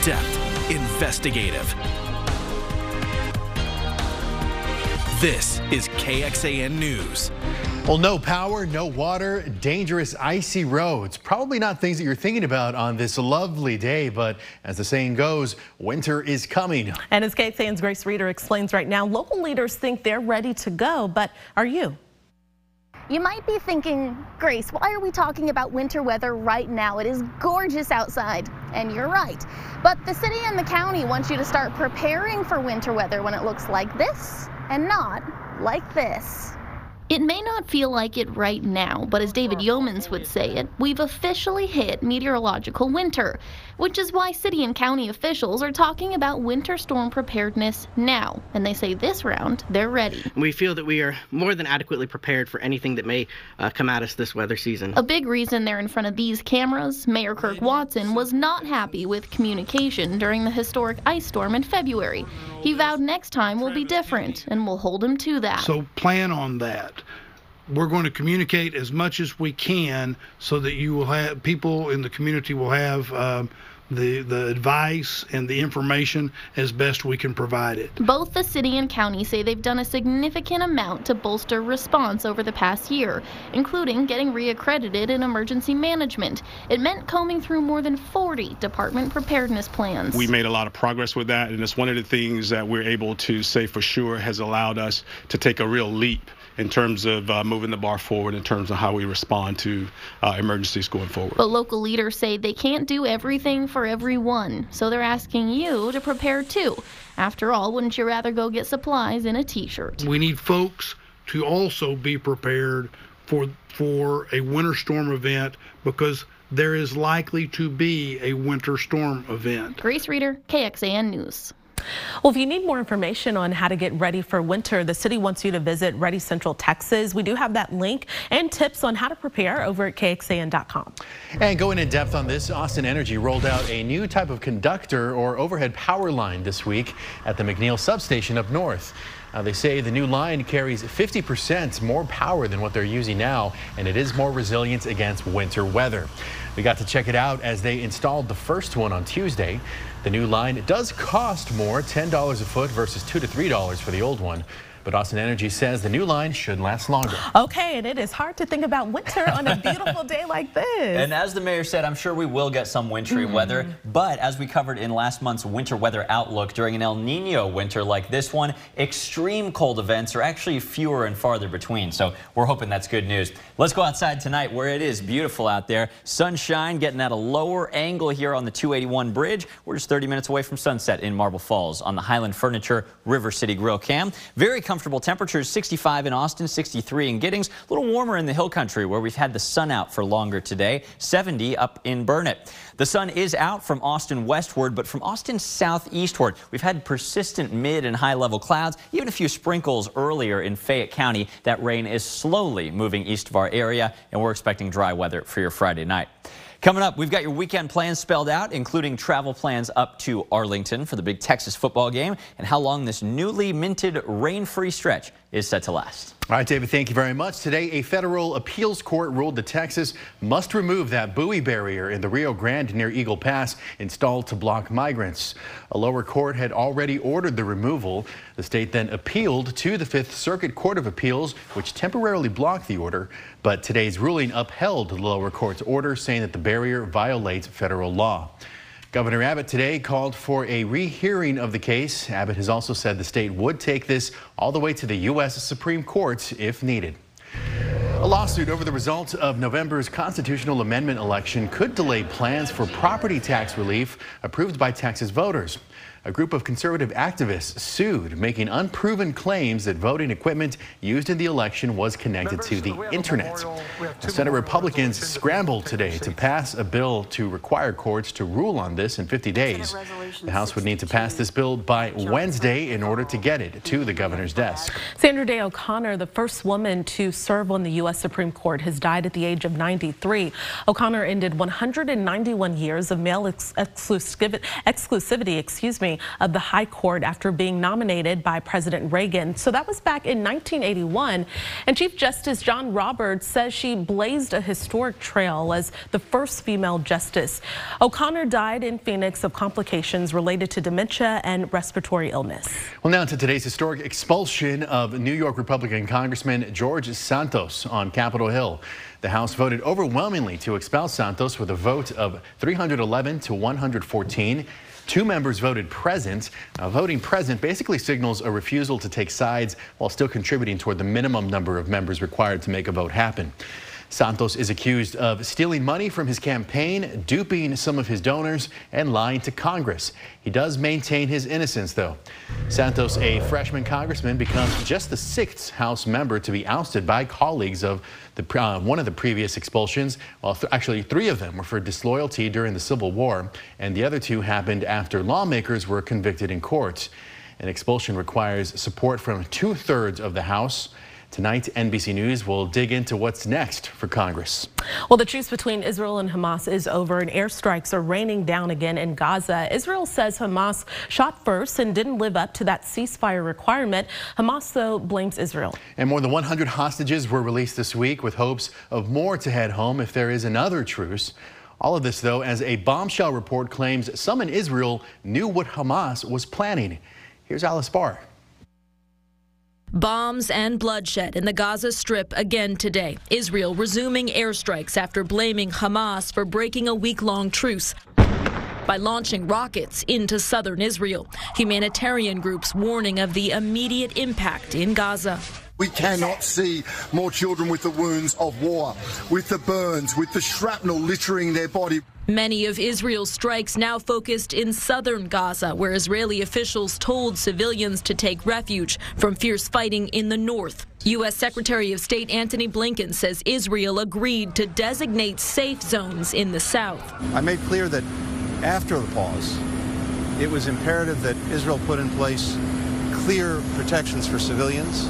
in-depth, investigative. This is KXAN News. Well, no power, no water, dangerous icy roads. Probably not things that you're thinking about on this lovely day, but as the saying goes, winter is coming. And as KXAN's Grace Reader explains right now, local leaders think they're ready to go, but are you? You might be thinking, Grace, why are we talking about winter weather right now? It is gorgeous outside. And you're right. But the city and the county want you to start preparing for winter weather when it looks like this and not like this. It may not feel like it right now, but as David Yeomans would say it, we've officially hit meteorological winter, which is why city and county officials are talking about winter storm preparedness now. And they say this round, they're ready. We feel that we are more than adequately prepared for anything that may uh, come at us this weather season. A big reason they're in front of these cameras, Mayor Kirk Watson was not happy with communication during the historic ice storm in February. He vowed next time will be different, and we'll hold him to that. So plan on that we're going to communicate as much as we can so that you will have people in the community will have um, the the advice and the information as best we can provide it. Both the city and county say they've done a significant amount to bolster response over the past year, including getting reaccredited in emergency management. It meant combing through more than 40 department preparedness plans. We made a lot of progress with that, and it's one of the things that we're able to say for sure has allowed us to take a real leap in terms of uh, moving the bar forward in terms of how we respond to uh, emergencies going forward. But local leaders say they can't do everything for everyone, so they're asking you to prepare too. After all, wouldn't you rather go get supplies in a t-shirt? We need folks to also be prepared for for a winter storm event because there is likely to be a winter storm event. Grace Reader, KXAN News. Well, if you need more information on how to get ready for winter, the city wants you to visit Ready Central Texas. We do have that link and tips on how to prepare over at KXAN.com. And going in depth on this, Austin Energy rolled out a new type of conductor or overhead power line this week at the McNeil substation up north. Uh, they say the new line carries 50% more power than what they're using now, and it is more resilient against winter weather. We got to check it out as they installed the first one on Tuesday. The new line does cost more, $10 a foot versus 2 to $3 for the old one. But Austin Energy says the new line should last longer. Okay, and it is hard to think about winter on a beautiful day like this. And as the mayor said, I'm sure we will get some wintry mm. weather. But as we covered in last month's winter weather outlook, during an El Nino winter like this one, extreme cold events are actually fewer and farther between. So we're hoping that's good news. Let's go outside tonight where it is beautiful out there. Sunshine getting at a lower angle here on the 281 bridge. We're just 30 minutes away from sunset in Marble Falls on the Highland Furniture River City Grill Cam. Very comfortable temperatures, 65 in Austin, 63 in Giddings, a little warmer in the hill country where we've had the sun out for longer today, 70 up in Burnet. The sun is out from Austin westward, but from Austin southeastward, we've had persistent mid and high level clouds, even a few sprinkles earlier in Fayette County. That rain is slowly moving east of our area, and we're expecting dry weather for your Friday night. Coming up, we've got your weekend plans spelled out, including travel plans up to Arlington for the big Texas football game and how long this newly minted rain-free stretch is set to last. All right, David, thank you very much. Today, a federal appeals court ruled that Texas must remove that buoy barrier in the Rio Grande near Eagle Pass installed to block migrants. A lower court had already ordered the removal. The state then appealed to the Fifth Circuit Court of Appeals, which temporarily blocked the order. But today's ruling upheld the lower court's order, saying that the barrier violates federal law. Governor Abbott today called for a rehearing of the case. Abbott has also said the state would take this all the way to the U.S. Supreme Court if needed. A lawsuit over the results of November's constitutional amendment election could delay plans for property tax relief approved by Texas voters a group of conservative activists sued, making unproven claims that voting equipment used in the election was connected to the internet. Senate Republicans scrambled today to pass a bill to require courts to rule on this in 50 days. The House would need to pass this bill by Wednesday in order to get it to the governor's desk. Sandra Day O'Connor, the first woman to serve on the U.S. Supreme Court, has died at the age of 93. O'Connor ended 191 years of male ex exclusivity, excuse me, attorney of the High Court after being nominated by President Reagan. So that was back in 1981. And Chief Justice John Roberts says she blazed a historic trail as the first female justice. O'Connor died in Phoenix of complications related to dementia and respiratory illness. Well, now to today's historic expulsion of New York Republican Congressman George Santos on Capitol Hill. The House voted overwhelmingly to expel Santos with a vote of 311 to 114. Two members voted present. Now, voting present basically signals a refusal to take sides while still contributing toward the minimum number of members required to make a vote happen. Santos is accused of stealing money from his campaign, duping some of his donors, and lying to Congress. He does maintain his innocence, though. Santos, a freshman congressman, becomes just the sixth House member to be ousted by colleagues of the, uh, one of the previous expulsions. Well, th actually, three of them were for disloyalty during the Civil War, and the other two happened after lawmakers were convicted in court. An expulsion requires support from two thirds of the House. Tonight, NBC News will dig into what's next for Congress. Well, the truce between Israel and Hamas is over and airstrikes are raining down again in Gaza. Israel says Hamas shot first and didn't live up to that ceasefire requirement. Hamas, though, blames Israel. And more than 100 hostages were released this week with hopes of more to head home if there is another truce. All of this, though, as a bombshell report claims some in Israel knew what Hamas was planning. Here's Alice Barr. Bombs and bloodshed in the Gaza Strip again today. Israel resuming airstrikes after blaming Hamas for breaking a week long truce by launching rockets into southern Israel. Humanitarian groups warning of the immediate impact in Gaza. We cannot see more children with the wounds of war, with the burns, with the shrapnel littering their body. Many of Israel's strikes now focused in southern Gaza, where Israeli officials told civilians to take refuge from fierce fighting in the north. U.S. Secretary of State Antony Blinken says Israel agreed to designate safe zones in the south. I made clear that after the pause, it was imperative that Israel put in place clear protections for civilians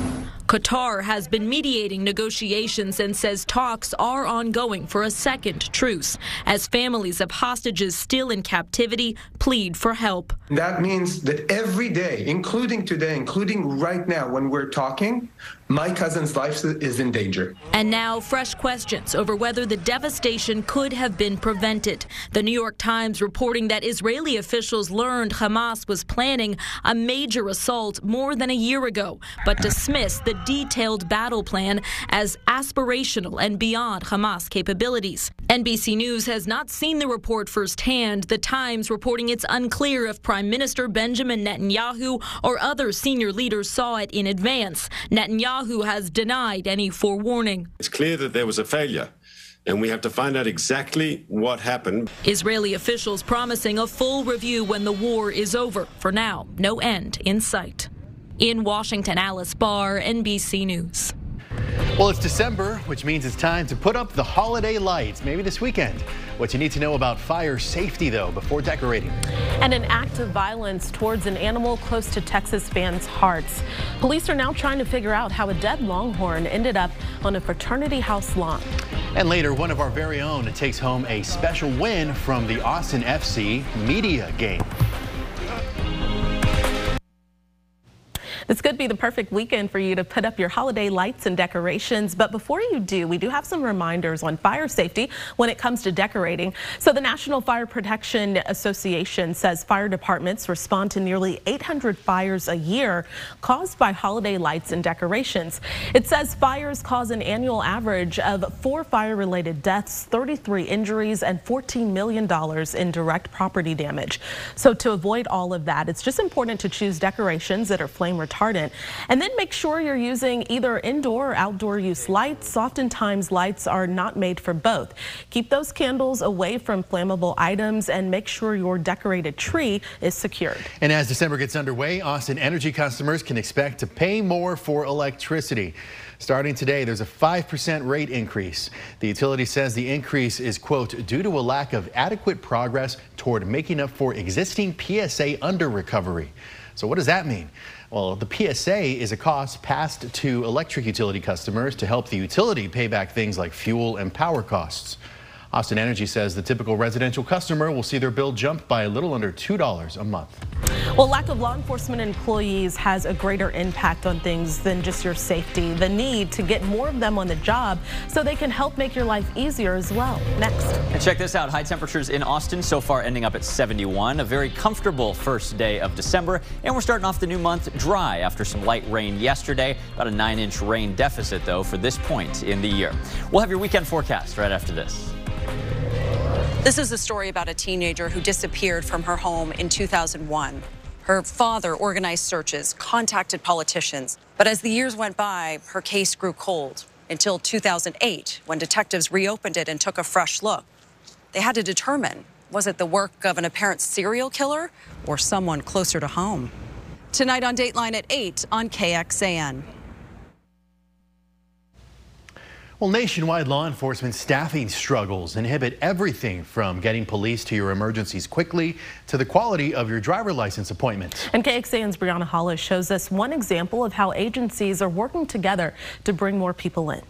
Qatar has been mediating negotiations and says talks are ongoing for a second truce as families of hostages still in captivity plead for help. That means that every day, including today, including right now when we're talking, my cousin's life is in danger. And now, fresh questions over whether the devastation could have been prevented. The New York Times reporting that Israeli officials learned Hamas was planning a major assault more than a year ago, but dismissed the detailed battle plan as aspirational and beyond Hamas capabilities. NBC News has not seen the report firsthand. The Times reporting it's unclear if Prime Minister Benjamin Netanyahu or other senior leaders saw it in advance. Netanyahu Netanyahu has denied any forewarning. It's clear that there was a failure and we have to find out exactly what happened. Israeli officials promising a full review when the war is over. For now, no end in sight. In Washington, Alice Barr, NBC News. Well, it's December, which means it's time to put up the holiday lights, maybe this weekend. What you need to know about fire safety, though, before decorating. And an act of violence towards an animal close to Texas fans' hearts. Police are now trying to figure out how a dead longhorn ended up on a fraternity house lawn. And later, one of our very own takes home a special win from the Austin FC media game. This could be the perfect weekend for you to put up your holiday lights and decorations. But before you do, we do have some reminders on fire safety when it comes to decorating. So the National Fire Protection Association says fire departments respond to nearly 800 fires a year caused by holiday lights and decorations. It says fires cause an annual average of four fire related deaths, 33 injuries, and $14 million in direct property damage. So to avoid all of that, it's just important to choose decorations that are flame retardant retardant. And then make sure you're using either indoor or outdoor use lights. Oftentimes lights are not made for both. Keep those candles away from flammable items and make sure your decorated tree is secured. And as December gets underway, Austin Energy customers can expect to pay more for electricity. Starting today, there's a 5% rate increase. The utility says the increase is, quote, due to a lack of adequate progress toward making up for existing PSA under recovery. So what does that mean? Well, the PSA is a cost passed to electric utility customers to help the utility pay back things like fuel and power costs. Austin Energy says the typical residential customer will see their bill jump by a little under $2 a month. Well, lack of law enforcement employees has a greater impact on things than just your safety. The need to get more of them on the job so they can help make your life easier as well. Next. And check this out. High temperatures in Austin so far ending up at 71. A very comfortable first day of December. And we're starting off the new month dry after some light rain yesterday. About a nine inch rain deficit, though, for this point in the year. We'll have your weekend forecast right after this. This is a story about a teenager who disappeared from her home in 2001. Her father organized searches, contacted politicians, but as the years went by, her case grew cold until 2008 when detectives reopened it and took a fresh look. They had to determine was it the work of an apparent serial killer or someone closer to home? Tonight on Dateline at 8 on KXAN. Well, nationwide law enforcement staffing struggles inhibit everything from getting police to your emergencies quickly to the quality of your driver license appointment. And KXAN's Brianna Hollis shows us one example of how agencies are working together to bring more people in.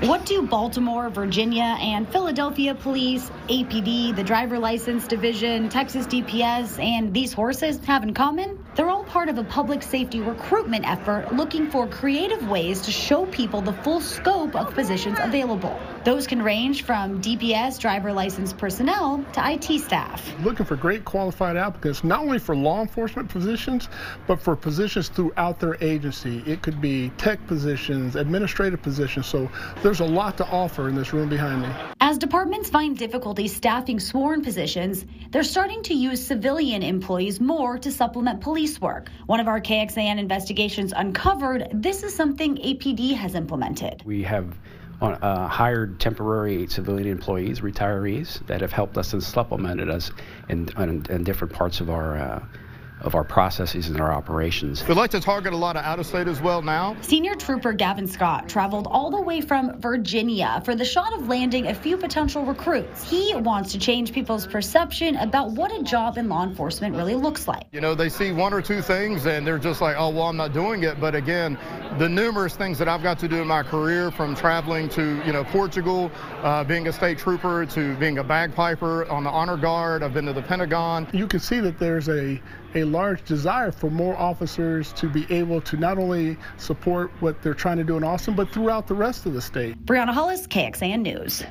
What do Baltimore, Virginia, and Philadelphia police, APD, the driver license division, Texas DPS, and these horses have in common? They're all part of a public safety recruitment effort looking for creative ways to show people the full scope of positions available. Those can range from DPS driver license personnel to IT staff. Looking for great qualified applicants, not only for law enforcement positions, but for positions throughout their agency. It could be tech positions, administrative positions. So there's a lot to offer in this room behind me. As departments find difficulty staffing sworn positions, they're starting to use civilian employees more to supplement police work. One of our KXAN investigations uncovered this is something APD has implemented. We have uh, hired temporary civilian employees, retirees, that have helped us and supplemented us in, in, in different parts of our uh, of our processes and our operations. We'd like to target a lot of out of state as well now. Senior Trooper Gavin Scott traveled all the way from Virginia for the shot of landing a few potential recruits. He wants to change people's perception about what a job in law enforcement really looks like. You know, they see one or two things and they're just like, oh, well, I'm not doing it. But again, the numerous things that I've got to do in my career from traveling to, you know, Portugal, uh, being a state trooper, to being a bagpiper on the honor guard, I've been to the Pentagon. You can see that there's a a large desire for more officers to be able to not only support what they're trying to do in Austin, but throughout the rest of the state. Brianna Hollis, KXAN News.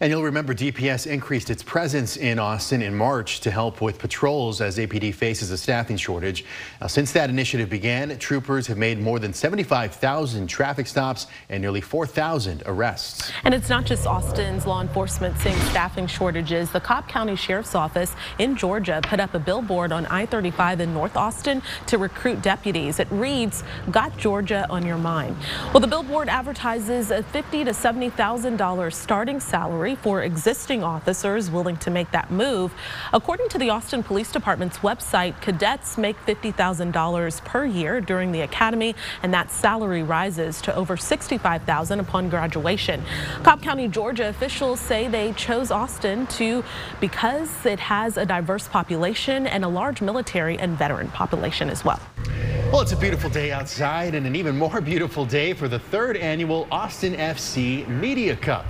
And you'll remember DPS increased its presence in Austin in March to help with patrols as APD faces a staffing shortage. Now, since that initiative began, troopers have made more than 75,000 traffic stops and nearly 4,000 arrests. And it's not just Austin's law enforcement seeing staffing shortages. The Cobb County Sheriff's Office in Georgia put up a billboard on I-35 in North Austin to recruit deputies. It reads, Got Georgia on your mind. Well, the billboard advertises a $50 to $70,000 starting salary for existing officers willing to make that move. According to the Austin Police Department's website, cadets make $50,000 per year during the academy, and that salary rises to over $65,000 upon graduation. Cobb County, Georgia officials say they chose Austin to because it has a diverse population and a large military and veteran population as well. Well, it's a beautiful day outside and an even more beautiful day for the third annual Austin FC Media Cup.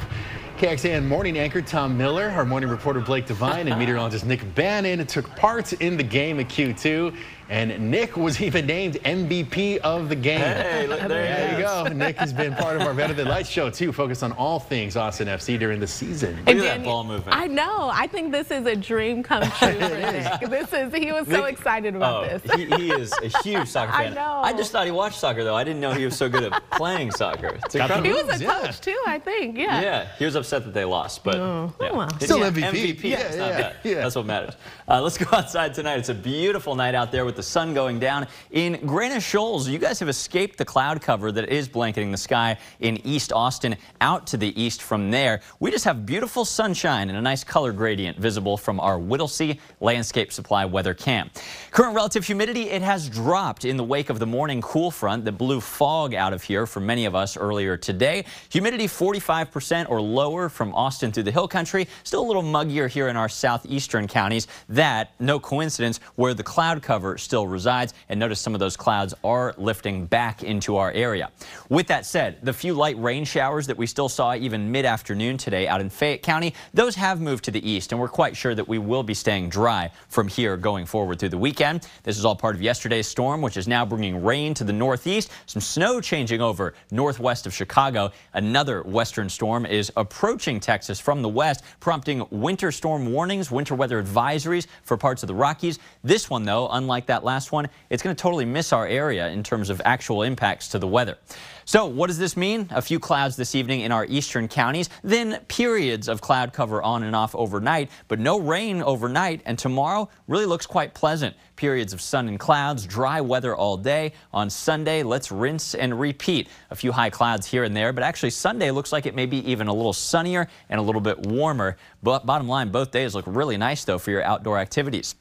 KXAN morning anchor Tom Miller, our morning reporter Blake Devine, and meteorologist Nick Bannon took part in the game at Q2. And Nick was even named MVP of the game. Hey, look, there, there you go. Nick has been part of our Better Than Lights show, too, focused on all things Austin FC during the season. Look at that ball movement. I know. I think this is a dream come true for Nick. This is, he was so excited about oh, this. he, he is a huge soccer fan. I fan. know. I just thought he watched soccer, though. I didn't know he was so good at playing soccer. It's Got the incredible. He was a Yeah. coach, too, I think. Yeah. Yeah, he was upset that they lost, but Oh, yeah. oh well. Still Yeah, MVP. MVP. Yeah, it's not yeah, bad. yeah. That's what matters. Uh, let's go outside tonight. It's a beautiful night out there with the sun going down in Granite Shoals. You guys have escaped the cloud cover that is blanketing the sky in East Austin. Out to the east from there, we just have beautiful sunshine and a nice color gradient visible from our Whittlesey Landscape Supply weather cam. Current relative humidity it has dropped in the wake of the morning cool front that blew fog out of here for many of us earlier today. Humidity 45% or lower from Austin through the hill country. Still a little muggier here in our southeastern counties. That, no coincidence, where the cloud cover still resides. And notice some of those clouds are lifting back into our area. With that said, the few light rain showers that we still saw even mid-afternoon today out in Fayette County, those have moved to the east, and we're quite sure that we will be staying dry from here going forward through the weekend. This is all part of yesterday's storm, which is now bringing rain to the northeast, some snow changing over northwest of Chicago. Another western storm is approaching Texas from the west, prompting winter storm warnings, winter weather advisories for parts of the Rockies. This one, though, unlike that last one, it's going to totally miss our area in terms of actual impacts to the weather. So what does this mean? A few clouds this evening in our eastern counties, then periods of cloud cover on and off overnight, but no rain overnight. And tomorrow really looks quite pleasant. Periods of sun and clouds, dry weather all day. On Sunday, let's rinse and repeat. A few high clouds here and there, but actually Sunday looks like it may be even a little sunnier and a little bit warmer. But bottom line, both days look really nice though for your outdoor activities.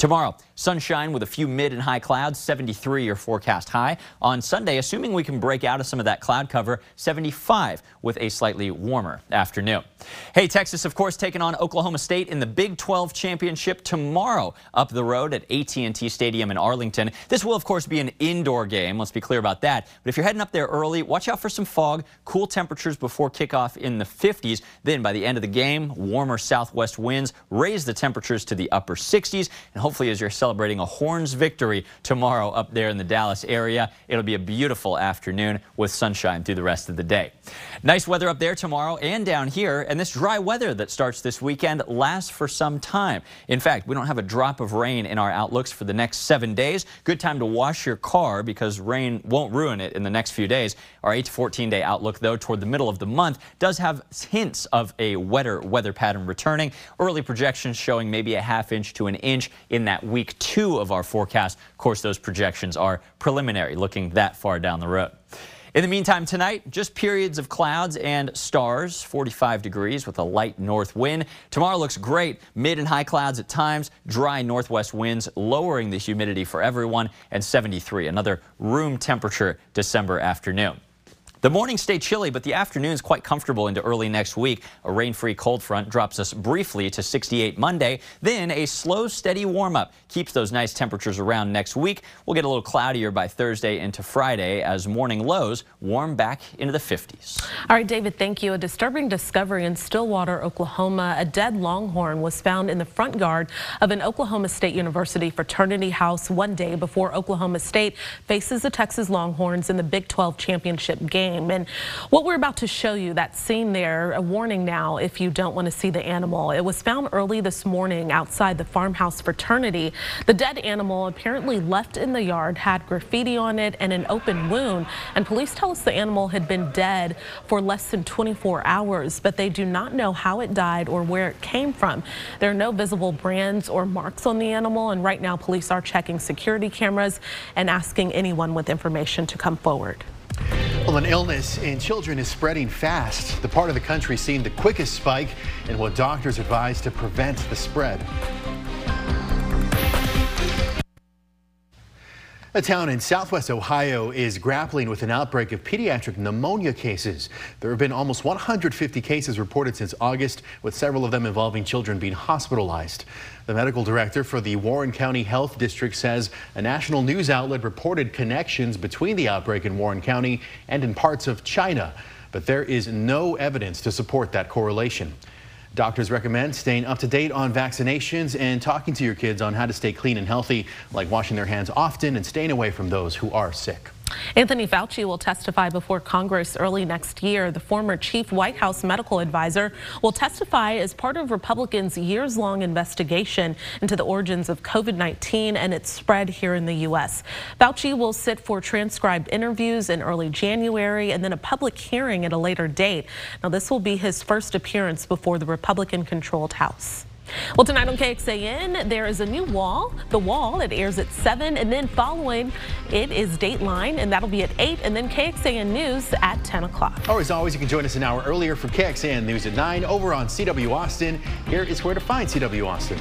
Tomorrow, sunshine with a few mid and high clouds, 73 your forecast high. On Sunday, assuming we can break out of some of that cloud cover, 75 with a slightly warmer afternoon. Hey, Texas, of course, taking on Oklahoma State in the Big 12 championship tomorrow up the road at AT&T Stadium in Arlington. This will, of course, be an indoor game. Let's be clear about that. But if you're heading up there early, watch out for some fog, cool temperatures before kickoff in the 50s. Then by the end of the game, warmer southwest winds raise the temperatures to the upper 60s and hopefully as you're celebrating a Horns victory tomorrow up there in the Dallas area, it'll be a beautiful afternoon with sunshine through the rest of the day. Nice weather up there tomorrow and down here, and this dry weather that starts this weekend lasts for some time. In fact, we don't have a drop of rain in our outlooks for the next seven days. Good time to wash your car because rain won't ruin it in the next few days. Our 8 to 14 day outlook, though, toward the middle of the month does have hints of a wetter weather pattern returning. Early projections showing maybe a half inch to an inch in in that week two of our forecast. Of course, those projections are preliminary, looking that far down the road. In the meantime, tonight, just periods of clouds and stars, 45 degrees with a light north wind. Tomorrow looks great, mid and high clouds at times, dry northwest winds, lowering the humidity for everyone, and 73, another room temperature December afternoon. The mornings stay chilly, but the afternoons quite comfortable into early next week. A rain-free cold front drops us briefly to 68 Monday. Then a slow, steady warm-up keeps those nice temperatures around next week. We'll get a little cloudier by Thursday into Friday as morning lows warm back into the 50s. All right, David, thank you. A disturbing discovery in Stillwater, Oklahoma. A dead longhorn was found in the front yard of an Oklahoma State University fraternity house one day before Oklahoma State faces the Texas Longhorns in the Big 12 championship game game. And what we're about to show you, that scene there, a warning now if you don't want to see the animal. It was found early this morning outside the farmhouse fraternity. The dead animal apparently left in the yard had graffiti on it and an open wound. And police tell us the animal had been dead for less than 24 hours, but they do not know how it died or where it came from. There are no visible brands or marks on the animal. And right now, police are checking security cameras and asking anyone with information to come forward. Well, an illness in children is spreading fast. The part of the country seeing the quickest spike and what doctors advise to prevent the spread. A town in southwest Ohio is grappling with an outbreak of pediatric pneumonia cases. There have been almost 150 cases reported since August, with several of them involving children being hospitalized. The medical director for the Warren County Health District says a national news outlet reported connections between the outbreak in Warren County and in parts of China, but there is no evidence to support that correlation. Doctors recommend staying up to date on vaccinations and talking to your kids on how to stay clean and healthy, like washing their hands often and staying away from those who are sick. Anthony Fauci will testify before Congress early next year. The former chief White House medical advisor will testify as part of Republicans' years-long investigation into the origins of COVID-19 and its spread here in the U.S. Fauci will sit for transcribed interviews in early January and then a public hearing at a later date. Now, this will be his first appearance before the Republican-controlled House. Well, tonight on KXAN, there is a new wall. The wall, it airs at 7, and then following it is Dateline, and that'll be at 8, and then KXAN News at 10 o'clock. Or as always, you can join us an hour earlier for KXAN News at 9 over on CW Austin. Here is where to find CW Austin.